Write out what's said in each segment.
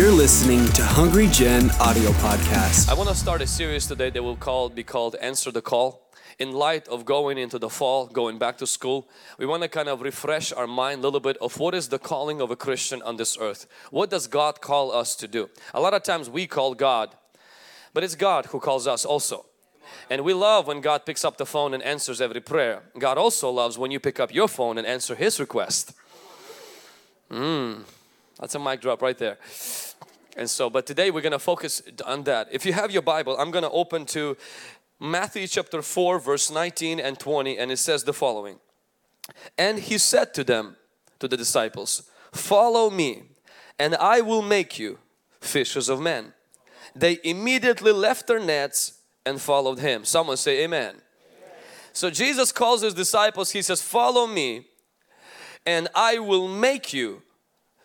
You're listening to Hungry Gen audio podcast. I want to start a series today that will call be called Answer the Call. In light of going into the fall, going back to school, we want to kind of refresh our mind a little bit of what is the calling of a Christian on this earth. What does God call us to do? A lot of times we call God, but it's God who calls us also. And we love when God picks up the phone and answers every prayer. God also loves when you pick up your phone and answer His request. Mmm, that's a mic drop right there. And so, but today we're going to focus on that. If you have your Bible, I'm going to open to Matthew chapter 4 verse 19 and 20 and it says the following. And he said to them, to the disciples, follow me and I will make you fishers of men. They immediately left their nets and followed him. Someone say amen. amen. So Jesus calls his disciples, he says, follow me and I will make you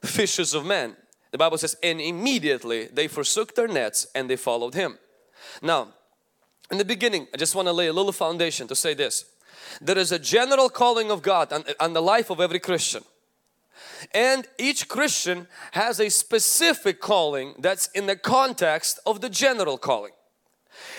fishers of men. The Bible says, and immediately they forsook their nets and they followed him. Now, in the beginning, I just want to lay a little foundation to say this. There is a general calling of God on, on the life of every Christian. And each Christian has a specific calling that's in the context of the general calling.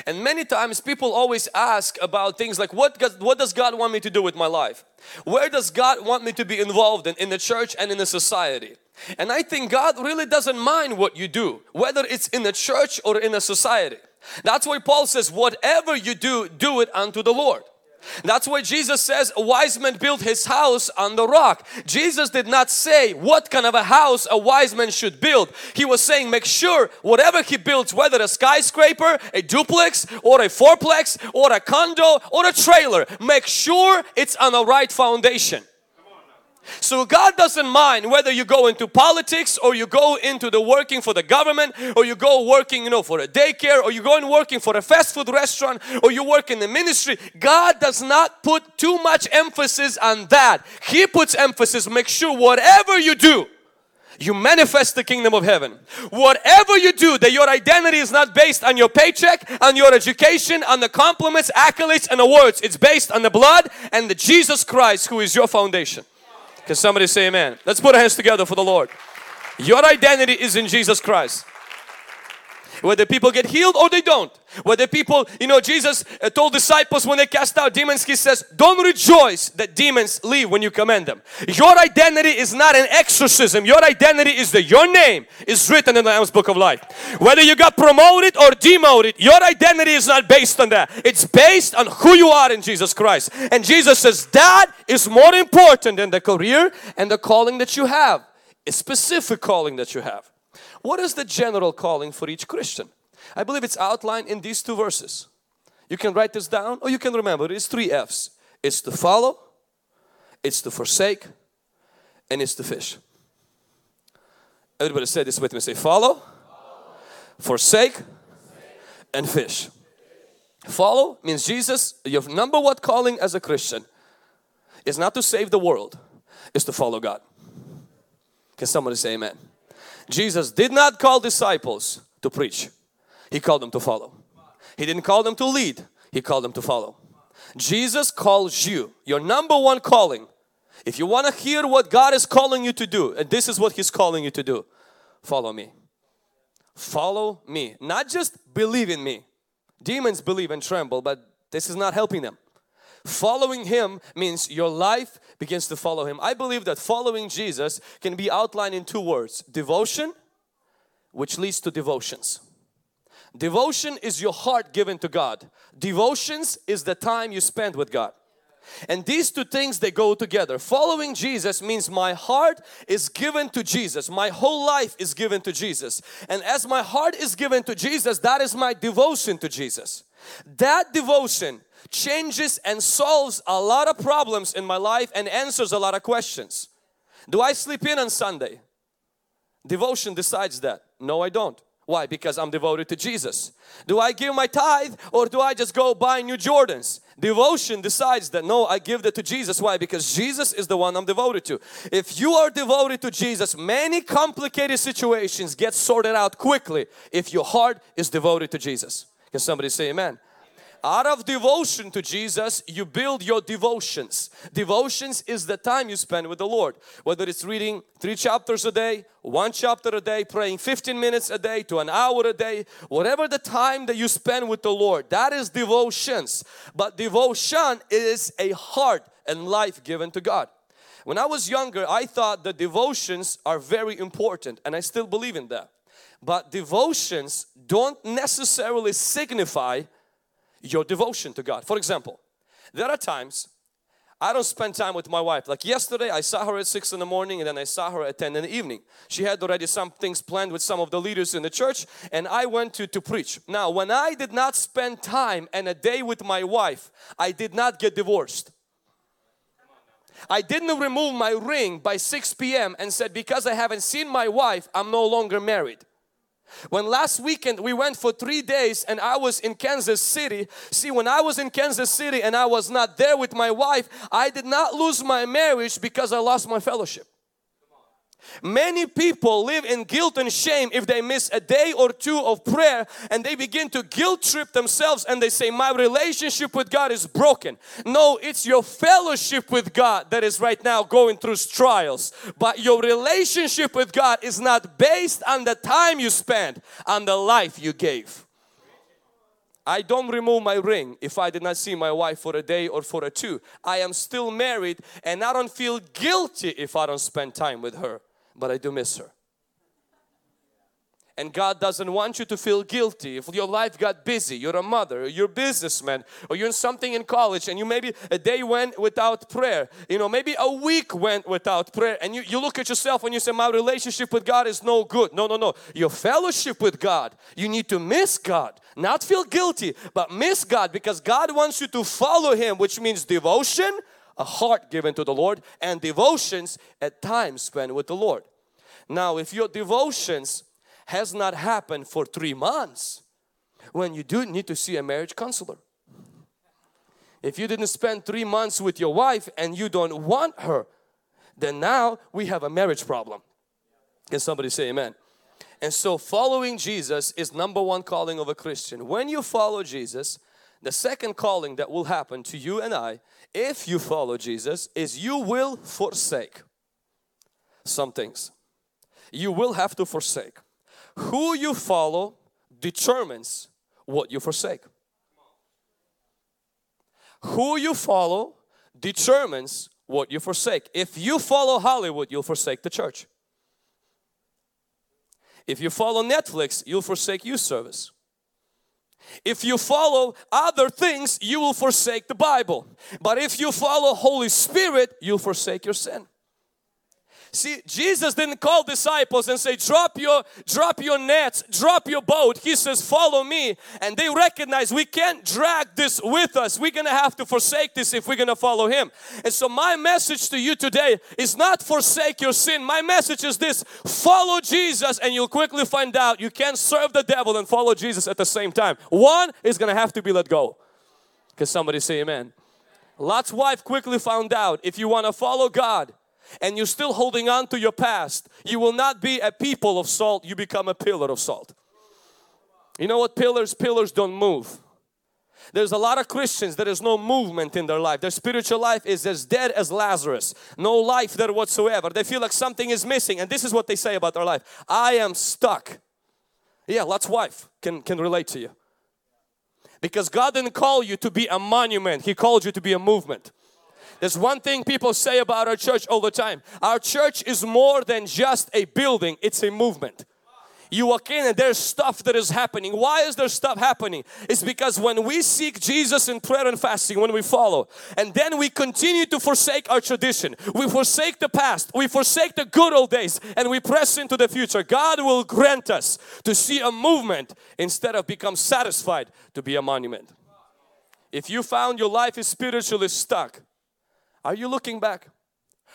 And many times people always ask about things like what, what does God want me to do with my life? Where does God want me to be involved in, in the church and in the society? And I think God really doesn't mind what you do, whether it's in the church or in a society. That's why Paul says, whatever you do, do it unto the Lord. That's why Jesus says a wise man built his house on the rock. Jesus did not say what kind of a house a wise man should build. He was saying make sure whatever he builds, whether a skyscraper, a duplex or a fourplex or a condo or a trailer, make sure it's on the right foundation. So God doesn't mind whether you go into politics or you go into the working for the government or you go working you know for a daycare or you go and working for a fast food restaurant or you work in the ministry. God does not put too much emphasis on that. He puts emphasis make sure whatever you do you manifest the kingdom of heaven. Whatever you do, that your identity is not based on your paycheck, on your education, on the compliments, accolades, and awards. It's based on the blood and the Jesus Christ who is your foundation. Can somebody say amen? Let's put our hands together for the Lord. Your identity is in Jesus Christ. Whether people get healed or they don't. Whether people, you know, Jesus uh, told disciples when they cast out demons, He says, don't rejoice that demons leave when you command them. Your identity is not an exorcism. Your identity is that your name is written in the Lamb's Book of Life. Whether you got promoted or demoted, your identity is not based on that. It's based on who you are in Jesus Christ. And Jesus says that is more important than the career and the calling that you have. A specific calling that you have. What is the general calling for each Christian? I believe it's outlined in these two verses. You can write this down or you can remember it's three F's. It's to follow, it's to forsake, and it's to fish. Everybody say this with me. Say follow, follow. Forsake, forsake, and fish. Follow means Jesus, your number one calling as a Christian is not to save the world, is to follow God. Can somebody say amen? Jesus did not call disciples to preach. He called them to follow. He didn't call them to lead. He called them to follow. Jesus calls you, your number one calling. If you want to hear what God is calling you to do, and this is what He's calling you to do, follow me. Follow me. Not just believe in me. Demons believe and tremble, but this is not helping them. Following Him means your life begins to follow Him. I believe that following Jesus can be outlined in two words. Devotion, which leads to devotions. Devotion is your heart given to God. Devotions is the time you spend with God. And these two things they go together. Following Jesus means my heart is given to Jesus. My whole life is given to Jesus. And as my heart is given to Jesus, that is my devotion to Jesus. That devotion changes and solves a lot of problems in my life and answers a lot of questions. Do I sleep in on Sunday? Devotion decides that. No, I don't. Why? Because I'm devoted to Jesus. Do I give my tithe or do I just go buy new Jordans? Devotion decides that no, I give that to Jesus. Why? Because Jesus is the one I'm devoted to. If you are devoted to Jesus, many complicated situations get sorted out quickly if your heart is devoted to Jesus. Can somebody say amen? Out of devotion to Jesus, you build your devotions. Devotions is the time you spend with the Lord. Whether it's reading three chapters a day, one chapter a day, praying 15 minutes a day to an hour a day, whatever the time that you spend with the Lord, that is devotions. But devotion is a heart and life given to God. When I was younger, I thought the devotions are very important and I still believe in that. But devotions don't necessarily signify your devotion to God. For example, there are times I don't spend time with my wife. Like yesterday, I saw her at 6 in the morning and then I saw her at 10 in the evening. She had already some things planned with some of the leaders in the church and I went to, to preach. Now, when I did not spend time and a day with my wife, I did not get divorced. I didn't remove my ring by 6 p.m. and said because I haven't seen my wife, I'm no longer married. When last weekend we went for three days and I was in Kansas City. See, when I was in Kansas City and I was not there with my wife, I did not lose my marriage because I lost my fellowship. Many people live in guilt and shame if they miss a day or two of prayer and they begin to guilt trip themselves and they say, My relationship with God is broken. No, it's your fellowship with God that is right now going through trials. But your relationship with God is not based on the time you spend, on the life you gave. I don't remove my ring if I did not see my wife for a day or for a two. I am still married and I don't feel guilty if I don't spend time with her but I do miss her. And God doesn't want you to feel guilty if your life got busy, you're a mother, you're a businessman, or you're in something in college and you maybe a day went without prayer, you know, maybe a week went without prayer and you, you look at yourself and you say, my relationship with God is no good. No, no, no. Your fellowship with God, you need to miss God. Not feel guilty, but miss God because God wants you to follow Him, which means devotion, a heart given to the Lord and devotions at times spent with the Lord. Now if your devotions has not happened for three months, when you do need to see a marriage counselor. If you didn't spend three months with your wife and you don't want her, then now we have a marriage problem. Can somebody say amen? And so following Jesus is number one calling of a Christian. When you follow Jesus, the second calling that will happen to you and I if you follow Jesus is you will forsake some things. You will have to forsake. Who you follow determines what you forsake. Who you follow determines what you forsake. If you follow Hollywood, you'll forsake the church. If you follow Netflix, you'll forsake youth service. If you follow other things, you will forsake the Bible. But if you follow Holy Spirit, you'll forsake your sin. See, Jesus didn't call disciples and say, drop your, drop your nets, drop your boat. He says, follow me. And they recognize we can't drag this with us. We're gonna have to forsake this if we're gonna follow Him. And so my message to you today is not forsake your sin. My message is this, follow Jesus and you'll quickly find out you can't serve the devil and follow Jesus at the same time. One is gonna have to be let go. Can somebody say amen? Lot's wife quickly found out if you want to follow God, and you're still holding on to your past, you will not be a people of salt, you become a pillar of salt. You know what pillars? Pillars don't move. There's a lot of Christians, there is no movement in their life. Their spiritual life is as dead as Lazarus. No life there whatsoever. They feel like something is missing and this is what they say about their life. I am stuck. Yeah, Lot's wife can, can relate to you. Because God didn't call you to be a monument. He called you to be a movement. There's one thing people say about our church all the time. Our church is more than just a building, it's a movement. You walk in and there's stuff that is happening. Why is there stuff happening? It's because when we seek Jesus in prayer and fasting, when we follow, and then we continue to forsake our tradition, we forsake the past, we forsake the good old days, and we press into the future, God will grant us to see a movement instead of become satisfied to be a monument. If you found your life is spiritually stuck, are you looking back?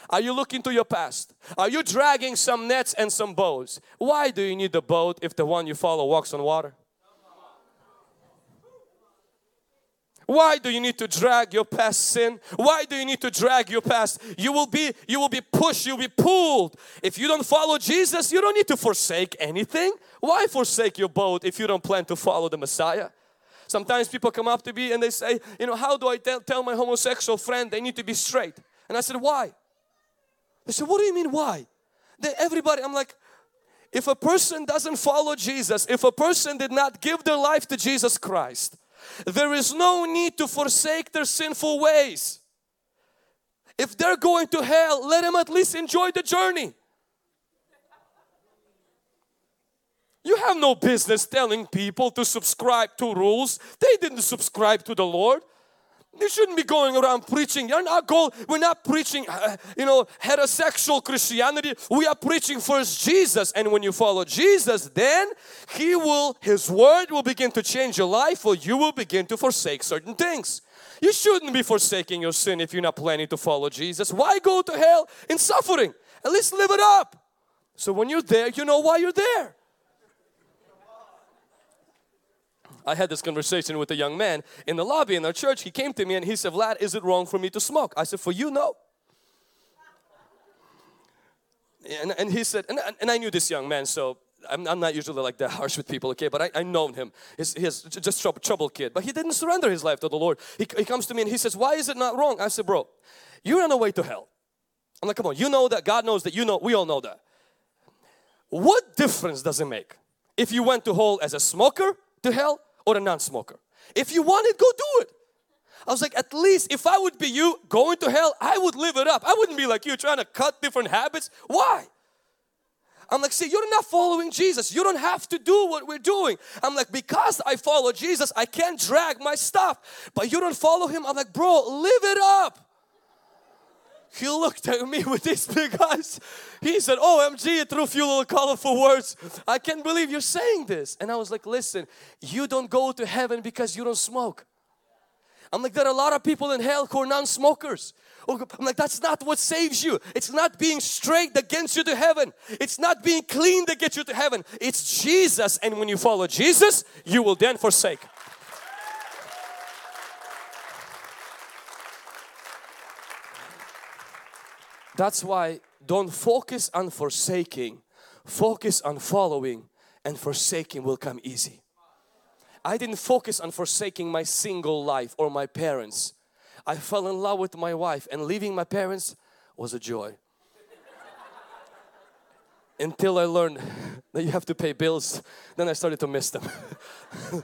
Are you looking to your past? Are you dragging some nets and some boats? Why do you need the boat if the one you follow walks on water? Why do you need to drag your past sin? Why do you need to drag your past? You will be you will be pushed, you'll be pulled. If you don't follow Jesus, you don't need to forsake anything. Why forsake your boat if you don't plan to follow the Messiah? Sometimes people come up to me and they say, you know, how do I tell, tell my homosexual friend they need to be straight? And I said, why? They said, what do you mean why? They, everybody, I'm like, if a person doesn't follow Jesus, if a person did not give their life to Jesus Christ, there is no need to forsake their sinful ways. If they're going to hell, let them at least enjoy the journey. You have no business telling people to subscribe to rules. They didn't subscribe to the Lord. You shouldn't be going around preaching. You're not going, we're not preaching, uh, you know, heterosexual Christianity. We are preaching first Jesus. And when you follow Jesus, then He will, His word will begin to change your life or you will begin to forsake certain things. You shouldn't be forsaking your sin if you're not planning to follow Jesus. Why go to hell in suffering? At least live it up. So when you're there, you know why you're there. I had this conversation with a young man in the lobby in our church. He came to me and he said, Vlad, is it wrong for me to smoke? I said, for you, no. And, and he said, and, and I knew this young man, so I'm, I'm not usually like that harsh with people, okay, but I, I known him. He's, he's just trouble, trouble kid, but he didn't surrender his life to the Lord. He, he comes to me and he says, why is it not wrong? I said, bro, you're on the way to hell. I'm like, come on, you know that, God knows that, you know, we all know that. What difference does it make if you went to hell as a smoker to hell or a non-smoker. If you want it, go do it. I was like, at least if I would be you going to hell, I would live it up. I wouldn't be like you trying to cut different habits. Why? I'm like, see, you're not following Jesus. You don't have to do what we're doing. I'm like, because I follow Jesus, I can't drag my stuff. But you don't follow Him. I'm like, bro, live it up. He looked at me with these big eyes. He said, OMG, you threw a few little colorful words. I can't believe you're saying this. And I was like, listen, you don't go to heaven because you don't smoke. I'm like, there are a lot of people in hell who are non-smokers. Oh, I'm like, that's not what saves you. It's not being straight that gets you to heaven. It's not being clean that gets you to heaven. It's Jesus. And when you follow Jesus, you will then forsake. That's why don't focus on forsaking, focus on following and forsaking will come easy. I didn't focus on forsaking my single life or my parents. I fell in love with my wife and leaving my parents was a joy. Until I learned that you have to pay bills, then I started to miss them.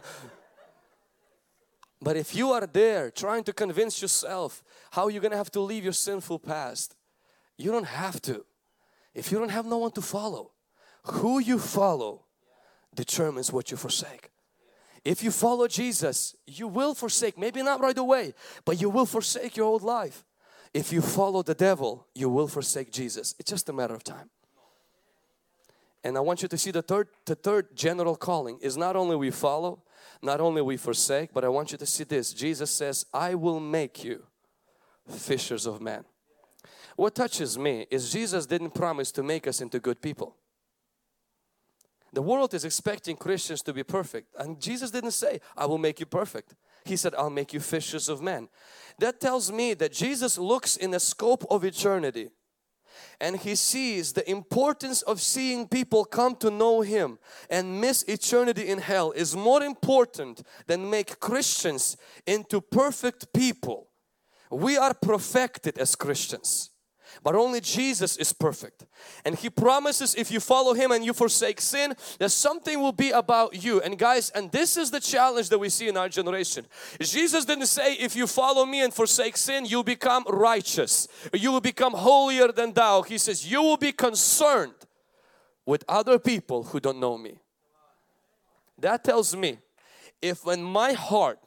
but if you are there trying to convince yourself how you're gonna have to leave your sinful past, you don't have to. If you don't have no one to follow, who you follow determines what you forsake. If you follow Jesus, you will forsake, maybe not right away, but you will forsake your old life. If you follow the devil, you will forsake Jesus. It's just a matter of time. And I want you to see the third, the third general calling is not only we follow, not only we forsake, but I want you to see this. Jesus says, I will make you fishers of men. What touches me is Jesus didn't promise to make us into good people. The world is expecting Christians to be perfect and Jesus didn't say, I will make you perfect. He said, I'll make you fishers of men. That tells me that Jesus looks in the scope of eternity and he sees the importance of seeing people come to know him and miss eternity in hell is more important than make Christians into perfect people. We are perfected as Christians. But only Jesus is perfect. And He promises if you follow Him and you forsake sin, that something will be about you. And guys, and this is the challenge that we see in our generation. Jesus didn't say if you follow me and forsake sin, you'll become righteous. You will become holier than thou. He says you will be concerned with other people who don't know me. That tells me if when my heart,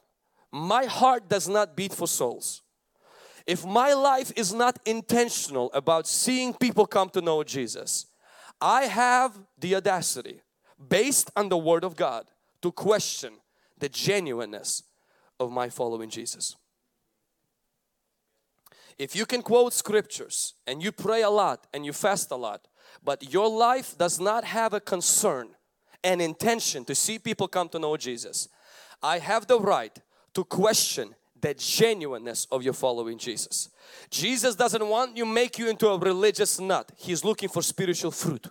my heart does not beat for souls, if my life is not intentional about seeing people come to know Jesus, I have the audacity based on the Word of God to question the genuineness of my following Jesus. If you can quote scriptures and you pray a lot and you fast a lot, but your life does not have a concern and intention to see people come to know Jesus, I have the right to question the genuineness of your following Jesus. Jesus doesn't want you make you into a religious nut. He's looking for spiritual fruit.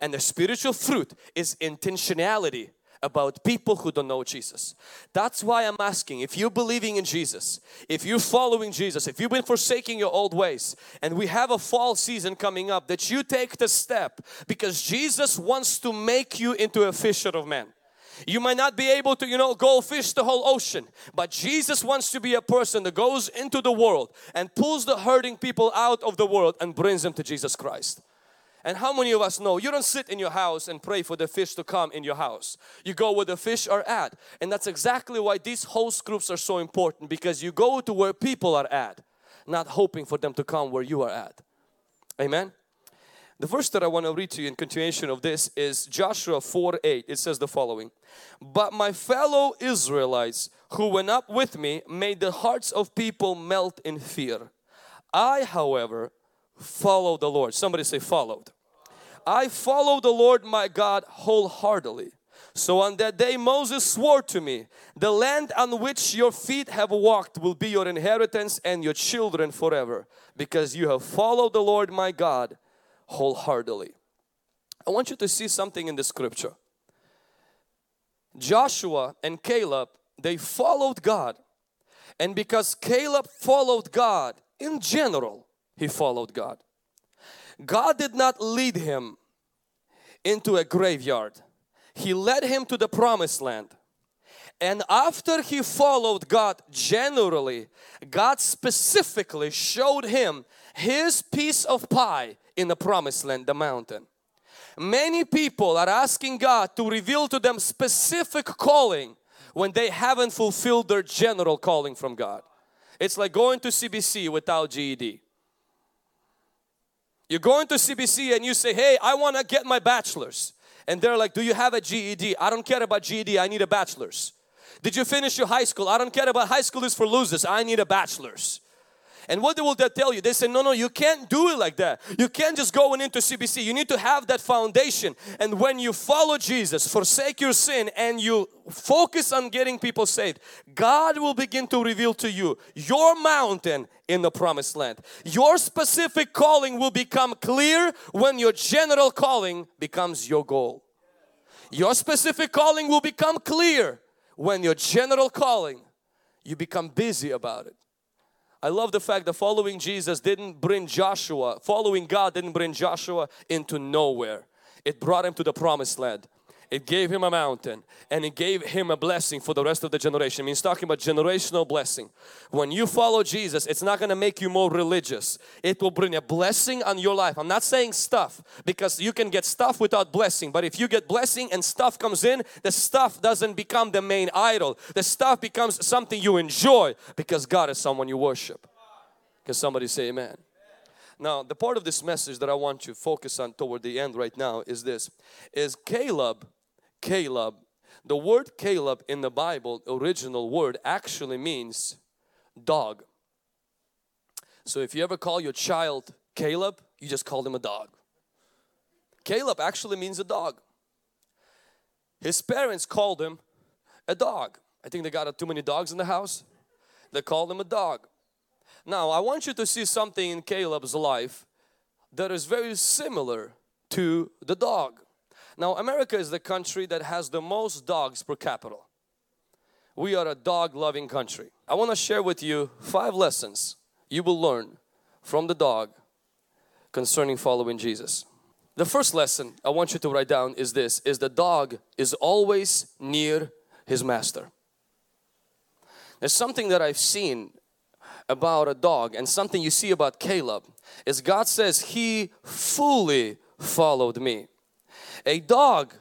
And the spiritual fruit is intentionality about people who don't know Jesus. That's why I'm asking if you're believing in Jesus, if you're following Jesus, if you've been forsaking your old ways and we have a fall season coming up that you take the step because Jesus wants to make you into a fisher of men. You might not be able to, you know, go fish the whole ocean, but Jesus wants to be a person that goes into the world and pulls the hurting people out of the world and brings them to Jesus Christ. And how many of us know you don't sit in your house and pray for the fish to come in your house. You go where the fish are at. And that's exactly why these host groups are so important because you go to where people are at, not hoping for them to come where you are at. Amen. The verse that I want to read to you in continuation of this is Joshua 4 8. It says the following But my fellow Israelites who went up with me made the hearts of people melt in fear. I, however, follow the Lord. Somebody say followed. I follow the Lord my God wholeheartedly. So on that day Moses swore to me, the land on which your feet have walked will be your inheritance and your children forever because you have followed the Lord my God wholeheartedly. I want you to see something in the scripture. Joshua and Caleb, they followed God. And because Caleb followed God in general, he followed God. God did not lead him into a graveyard. He led him to the promised land. And after he followed God generally, God specifically showed him his piece of pie in the promised land, the mountain. Many people are asking God to reveal to them specific calling when they haven't fulfilled their general calling from God. It's like going to CBC without GED. You're going to CBC and you say, hey, I want to get my bachelor's. And they're like, do you have a GED? I don't care about GED, I need a bachelor's. Did you finish your high school? I don't care about high school is for losers, I need a bachelor's. And what will they tell you? They say, no, no, you can't do it like that. You can't just go into CBC. You need to have that foundation. And when you follow Jesus, forsake your sin and you focus on getting people saved, God will begin to reveal to you your mountain in the promised land. Your specific calling will become clear when your general calling becomes your goal. Your specific calling will become clear when your general calling, you become busy about it. I love the fact that following Jesus didn't bring Joshua, following God didn't bring Joshua into nowhere. It brought him to the promised land. It gave him a mountain and it gave him a blessing for the rest of the generation. It means talking about generational blessing. When you follow Jesus, it's not going to make you more religious. It will bring a blessing on your life. I'm not saying stuff because you can get stuff without blessing. But if you get blessing and stuff comes in, the stuff doesn't become the main idol. The stuff becomes something you enjoy because God is someone you worship. Can somebody say amen? Now, the part of this message that I want to focus on toward the end right now is this, is Caleb Caleb. The word Caleb in the Bible, original word, actually means dog. So if you ever call your child Caleb, you just call him a dog. Caleb actually means a dog. His parents called him a dog. I think they got too many dogs in the house. They called him a dog. Now, I want you to see something in Caleb's life that is very similar to the dog. Now America is the country that has the most dogs per capita. We are a dog loving country. I want to share with you five lessons you will learn from the dog concerning following Jesus. The first lesson I want you to write down is this is the dog is always near his master. There's something that I've seen about a dog and something you see about Caleb is God says he fully followed me. A dog,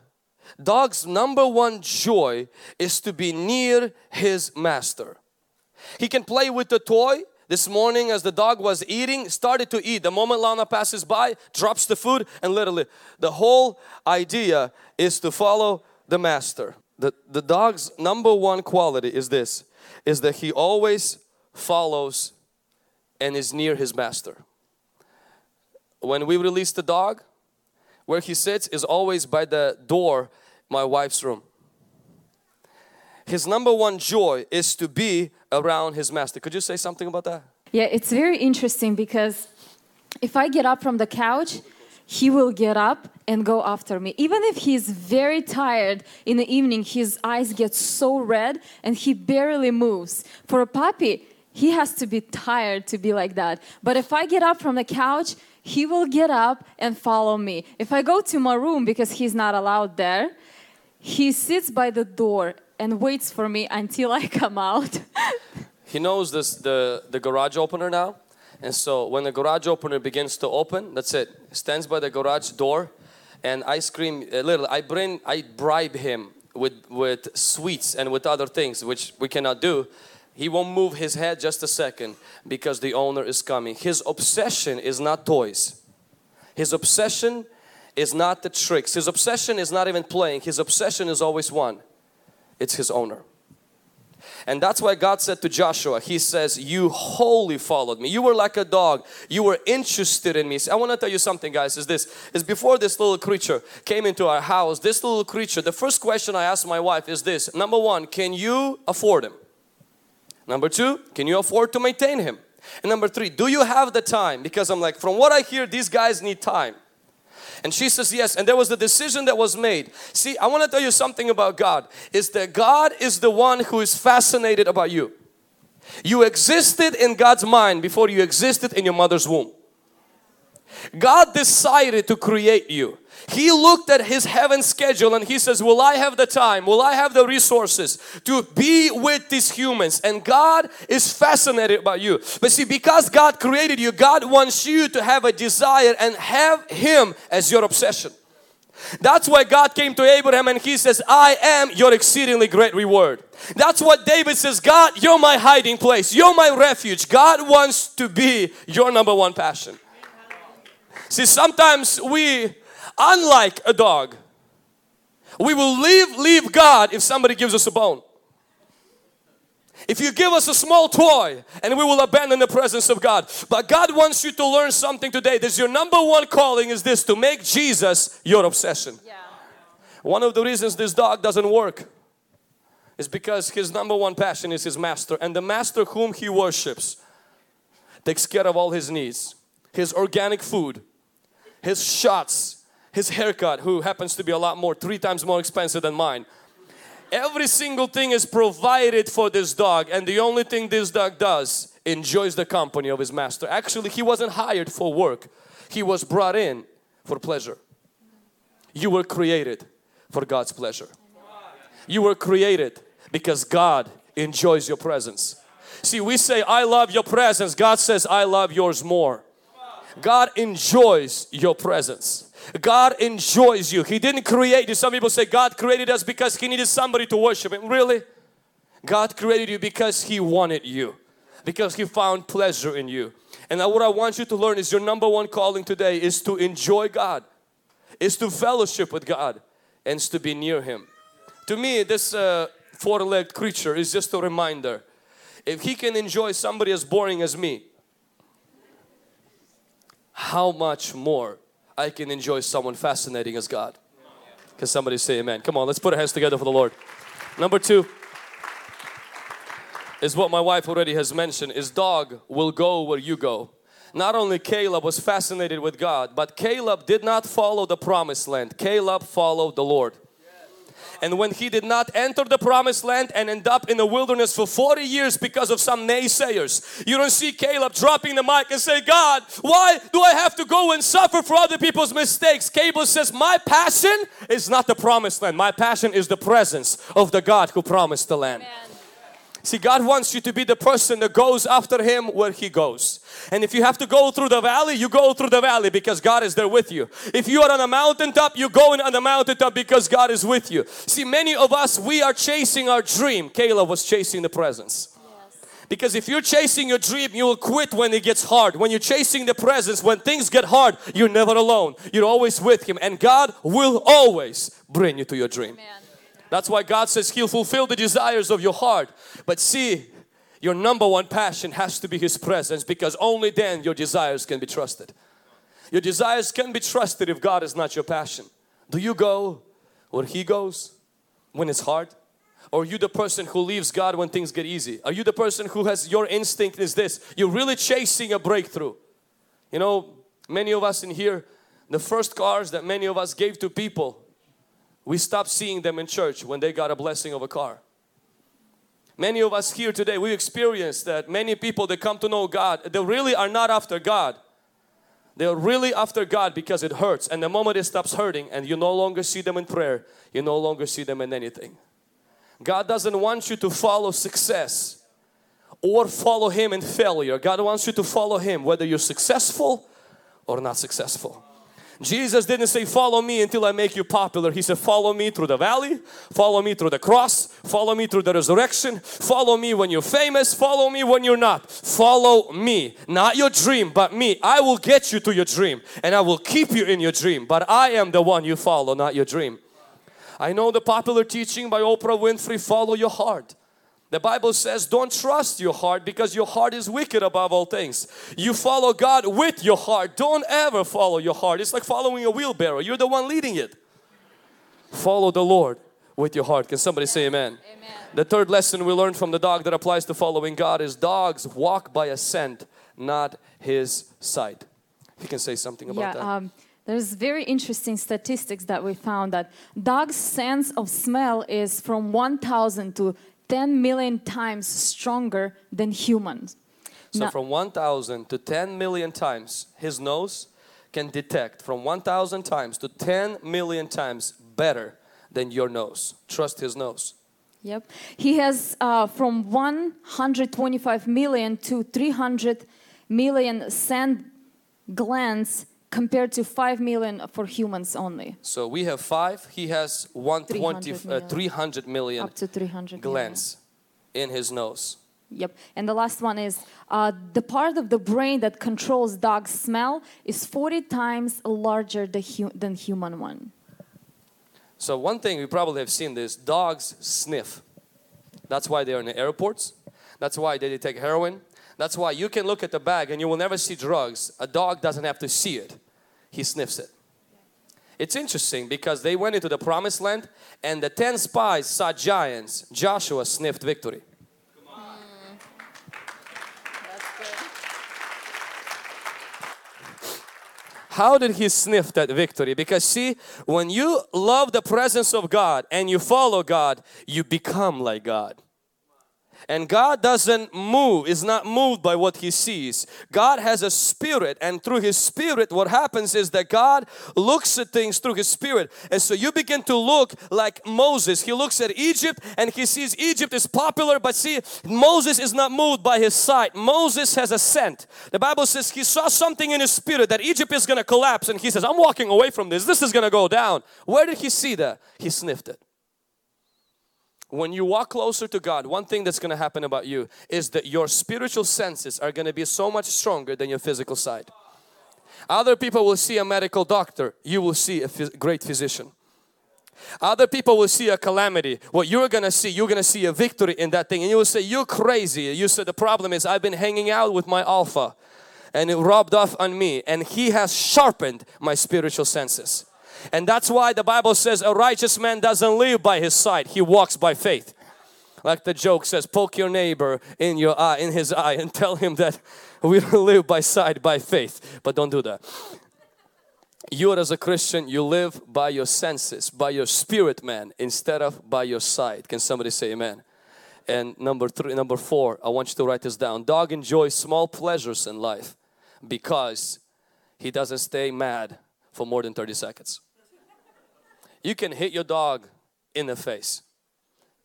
dog's number one joy is to be near his master. He can play with the toy. This morning as the dog was eating, started to eat. The moment Lana passes by, drops the food and literally the whole idea is to follow the master. The, the dog's number one quality is this, is that he always follows and is near his master. When we release the dog, where he sits is always by the door my wife's room his number one joy is to be around his master could you say something about that yeah it's very interesting because if i get up from the couch he will get up and go after me. Even if he's very tired in the evening, his eyes get so red and he barely moves. For a puppy, he has to be tired to be like that. But if I get up from the couch, he will get up and follow me. If I go to my room because he's not allowed there, he sits by the door and waits for me until I come out. He knows this the, the garage opener now. And so when the garage opener begins to open, that's it. Stands by the garage door and I scream uh, a little. I bring I bribe him with with sweets and with other things which we cannot do. He won't move his head just a second because the owner is coming. His obsession is not toys. His obsession is not the tricks. His obsession is not even playing. His obsession is always one. It's his owner. And that's why God said to Joshua, He says, You wholly followed me. You were like a dog. You were interested in me. I want to tell you something, guys, is this is before this little creature came into our house, this little creature, the first question I asked my wife is this number one, can you afford him? Number two, can you afford to maintain him? And number three, do you have the time? Because I'm like, from what I hear, these guys need time. And she says yes. And there was a decision that was made. See, I want to tell you something about God. Is that God is the one who is fascinated about you. You existed in God's mind before you existed in your mother's womb. God decided to create you. He looked at his heaven schedule and he says, will I have the time? Will I have the resources to be with these humans? And God is fascinated by you. But see, because God created you, God wants you to have a desire and have Him as your obsession. That's why God came to Abraham and he says, I am your exceedingly great reward. That's what David says, God, you're my hiding place. You're my refuge. God wants to be your number one passion. See, sometimes we Unlike a dog, we will leave, leave God if somebody gives us a bone. If you give us a small toy and we will abandon the presence of God. But God wants you to learn something today. This your number one calling is this to make Jesus your obsession. Yeah. One of the reasons this dog doesn't work is because his number one passion is his master and the master whom he worships takes care of all his needs. His organic food, his shots, his haircut who happens to be a lot more three times more expensive than mine. Every single thing is provided for this dog and the only thing this dog does enjoys the company of his master. Actually he wasn't hired for work. He was brought in for pleasure. You were created for God's pleasure. You were created because God enjoys your presence. See we say I love your presence. God says I love yours more God enjoys your presence God enjoys you. He didn't create you. Some people say God created us because He needed somebody to worship Him. Really? God created you because He wanted you. Because He found pleasure in you. And what I want you to learn is your number one calling today is to enjoy God. Is to fellowship with God. And to be near Him. To me this uh, four-legged creature is just a reminder. If He can enjoy somebody as boring as me how much more I can enjoy someone fascinating as God. Can somebody say amen? Come on, let's put our hands together for the Lord. Number two is what my wife already has mentioned is dog will go where you go. Not only Caleb was fascinated with God, but Caleb did not follow the promised land. Caleb followed the Lord. And when he did not enter the promised land and end up in the wilderness for 40 years because of some naysayers, you don't see Caleb dropping the mic and say, God, why do I have to go and suffer for other people's mistakes? Caleb says, my passion is not the promised land. My passion is the presence of the God who promised the land. Amen. See, God wants you to be the person that goes after Him where He goes. And if you have to go through the valley, you go through the valley because God is there with you. If you are on a mountaintop, you're going on the mountaintop because God is with you. See, many of us, we are chasing our dream. Caleb was chasing the presence. Because if you're chasing your dream, you will quit when it gets hard. When you're chasing the presence, when things get hard, you're never alone. You're always with Him and God will always bring you to your dream. Amen. That's why God says He'll fulfill the desires of your heart. But see, your number one passion has to be His presence because only then your desires can be trusted. Your desires can be trusted if God is not your passion. Do you go where He goes when it's hard? Or you the person who leaves God when things get easy? Are you the person who has your instinct is this? You're really chasing a breakthrough. You know, many of us in here, The first cars that many of us gave to people, we stopped seeing them in church when they got a blessing of a car. Many of us here today, we experience that many people that come to know God, they really are not after God. They're really after God because it hurts. And the moment it stops hurting and you no longer see them in prayer, you no longer see them in anything. God doesn't want you to follow success or follow Him in failure. God wants you to follow Him whether you're successful or not successful. Jesus didn't say follow me until I make you popular. He said follow me through the valley, follow me through the cross, follow me through the resurrection, follow me when you're famous, follow me when you're not. Follow me, not your dream but me. I will get you to your dream and I will keep you in your dream but I am the one you follow not your dream. I know the popular teaching by Oprah Winfrey follow your heart. The Bible says don't trust your heart because your heart is wicked above all things. You follow God with your heart. Don't ever follow your heart. It's like following a wheelbarrow. You're the one leading it. Follow the Lord with your heart. Can somebody say amen? amen? The third lesson we learned from the dog that applies to following God is dogs walk by a scent, not his sight. If You can say something about yeah, that. Um, there's very interesting statistics that we found that dogs' sense of smell is from 1,000 to 10 million times stronger than humans. So Now- from 1000 to 10 million times his nose can detect from 1000 times to 10 million times better than your nose. Trust his nose. Yep. He has uh, from 125 million to 300 million scent glands compared to 5 million for humans only. So we have 5, he has 120 300 uh, 300 million Up to 300 million. glands in his nose. Yep. And the last one is uh, the part of the brain that controls dog's smell is 40 times larger the hu- than human one. So one thing we probably have seen this dogs sniff. That's why they're in the airports. That's why they take heroin. That's why you can look at the bag and you will never see drugs. A dog doesn't have to see it. He sniffs it. It's interesting because they went into the promised land and the 10 spies saw giants. Joshua sniffed victory. How did he sniff that victory? Because see, when you love the presence of God and you follow God, you become like God. And God doesn't move, is not moved by what He sees. God has a spirit and through His spirit what happens is that God looks at things through His spirit. And so you begin to look like Moses. He looks at Egypt and he sees Egypt is popular but see Moses is not moved by his sight. Moses has a scent. The Bible says he saw something in his spirit that Egypt is going to collapse and he says I'm walking away from this. This is going to go down. Where did he see that? He sniffed it when you walk closer to God, one thing that's going to happen about you is that your spiritual senses are going to be so much stronger than your physical side. Other people will see a medical doctor, you will see a great physician. Other people will see a calamity. What you're gonna see, you're gonna see a victory in that thing, and you will say, You're crazy. You said, The problem is, I've been hanging out with my alpha and it rubbed off on me, and he has sharpened my spiritual senses. And that's why the Bible says a righteous man doesn't live by his sight, he walks by faith. Like the joke says, poke your neighbor in your eye, in his eye, and tell him that we don't live by sight, by faith. But don't do that. You as a Christian, you live by your senses, by your spirit man, instead of by your sight. Can somebody say amen? And number three, number four, I want you to write this down. Dog enjoys small pleasures in life because he doesn't stay mad for more than 30 seconds. You can hit your dog in the face.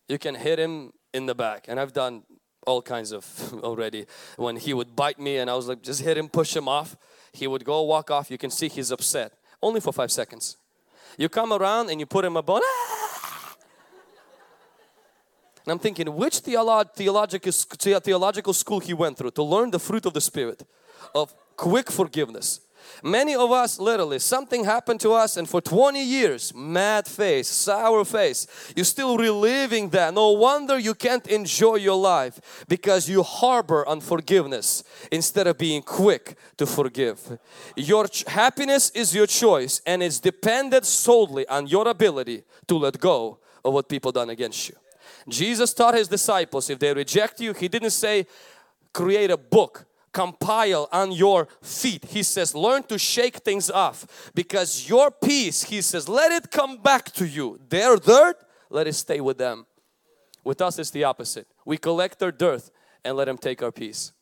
You can hit him in the back. And I've done all kinds of already. When he would bite me and I was like, just hit him, push him off. He would go walk off. You can see he's upset. Only for five seconds. You come around and you put him a bone. "Ah!" And I'm thinking, which theolo- theological, theological school he went through to learn the fruit of the Spirit of quick forgiveness. Many of us literally something happened to us and for 20 years mad face, sour face, you're still reliving that. No wonder you can't enjoy your life because you harbor unforgiveness instead of being quick to forgive. Your happiness is your choice and it's dependent solely on your ability to let go of what people done against you. Jesus taught his disciples if they reject you, he didn't say create a book compile on your feet. He says, learn to shake things off because your peace, he says, let it come back to you. Their dirt, let it stay with them. With us, it's the opposite. We collect their dirt and let them take our peace.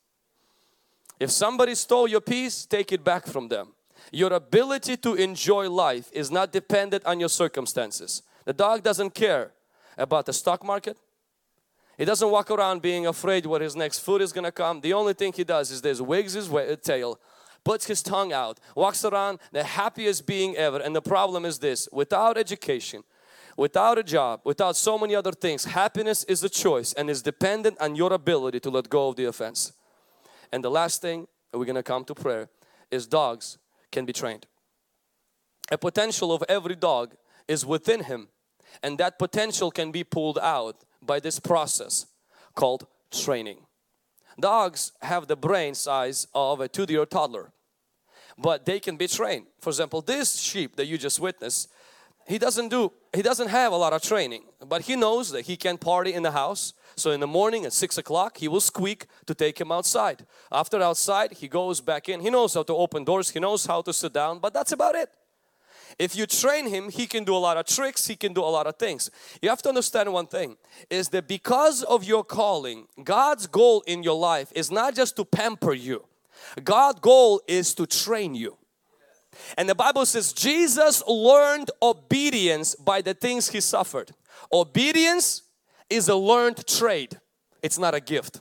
If somebody stole your peace, take it back from them. Your ability to enjoy life is not dependent on your circumstances. The dog doesn't care about the stock market. He doesn't walk around being afraid what his next food is going to come. The only thing he does is this wigs his tail, puts his tongue out, walks around the happiest being ever. And the problem is this, without education, without a job, without so many other things, happiness is a choice and is dependent on your ability to let go of the offense. And the last thing, we're going to come to prayer, is dogs can be trained. A potential of every dog is within him and that potential can be pulled out by this process called training. Dogs have the brain size of a two-year toddler but they can be trained. For example, this sheep that you just witnessed, he doesn't do, he doesn't have a lot of training, but he knows that he can party in the house. So in the morning at six o'clock, he will squeak to take him outside. After outside, he goes back in. He knows how to open doors, he knows how to sit down, but that's about it. If you train him, he can do a lot of tricks, he can do a lot of things. You have to understand one thing is that because of your calling, God's goal in your life is not just to pamper you. God's goal is to train you. And the Bible says Jesus learned obedience by the things he suffered. Obedience is a learned trade. It's not a gift.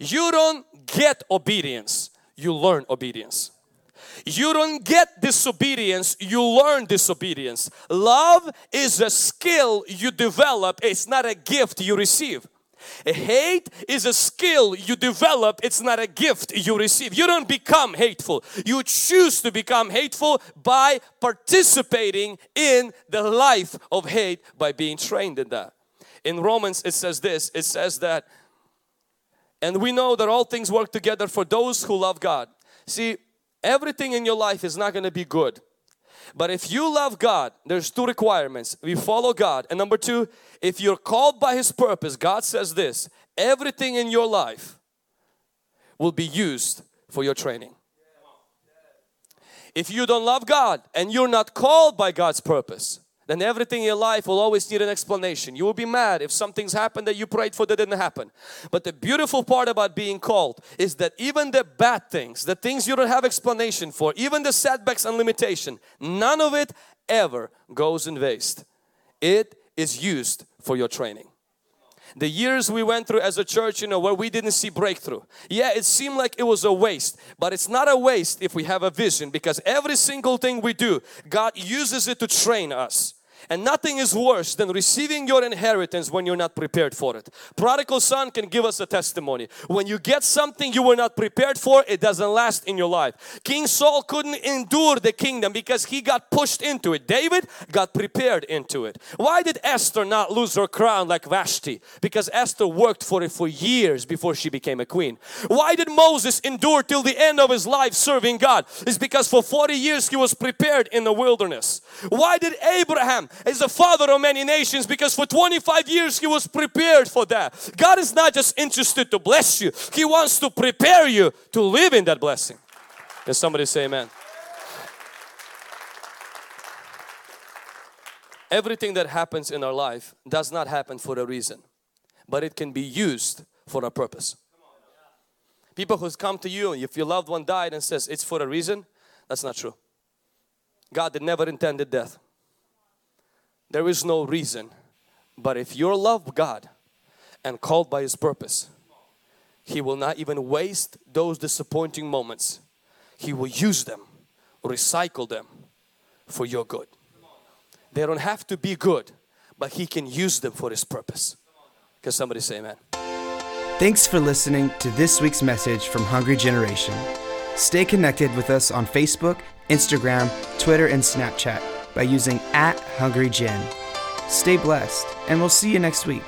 You don't get obedience, you learn obedience. You don't get disobedience, you learn disobedience. Love is a skill you develop, it's not a gift you receive. Hate is a skill you develop, it's not a gift you receive. You don't become hateful, you choose to become hateful by participating in the life of hate by being trained in that. In Romans, it says this it says that, and we know that all things work together for those who love God. See, everything in your life is not going to be good. But if you love God, there's two requirements. We follow God. And number two, if you're called by His purpose, God says this, everything in your life will be used for your training. If you don't love God and you're not called by God's purpose, then everything in your life will always need an explanation. You will be mad if something's happened that you prayed for that didn't happen. But the beautiful part about being called is that even the bad things, the things you don't have explanation for, even the setbacks and limitation, none of it ever goes in waste. It is used for your training the years we went through as a church, you know, where we didn't see breakthrough. Yeah, it seemed like it was a waste, but it's not a waste if we have a vision because every single thing we do, God uses it to train us. And nothing is worse than receiving your inheritance when you're not prepared for it. Prodigal son can give us a testimony. When you get something you were not prepared for, it doesn't last in your life. King Saul couldn't endure the kingdom because he got pushed into it. David got prepared into it. Why did Esther not lose her crown like Vashti? Because Esther worked for it for years before she became a queen. Why did Moses endure till the end of his life serving God? It's because for 40 years he was prepared in the wilderness. Why did Abraham is the father of many nations because for 25 years he was prepared for that. God is not just interested to bless you, He wants to prepare you to live in that blessing. Can somebody say amen? Everything that happens in our life does not happen for a reason, but it can be used for a purpose. People who's come to you, if your loved one died and says it's for a reason, that's not true. God did never intended death. There is no reason. But if you're loved God and called by His purpose, He will not even waste those disappointing moments. He will use them, recycle them for your good. They don't have to be good, but He can use them for His purpose. Can somebody say amen? Thanks for listening to this week's message from Hungry Generation. Stay connected with us on Facebook, Instagram, Twitter, and Snapchat by using at Hungry. Stay blessed, and we'll see you next week.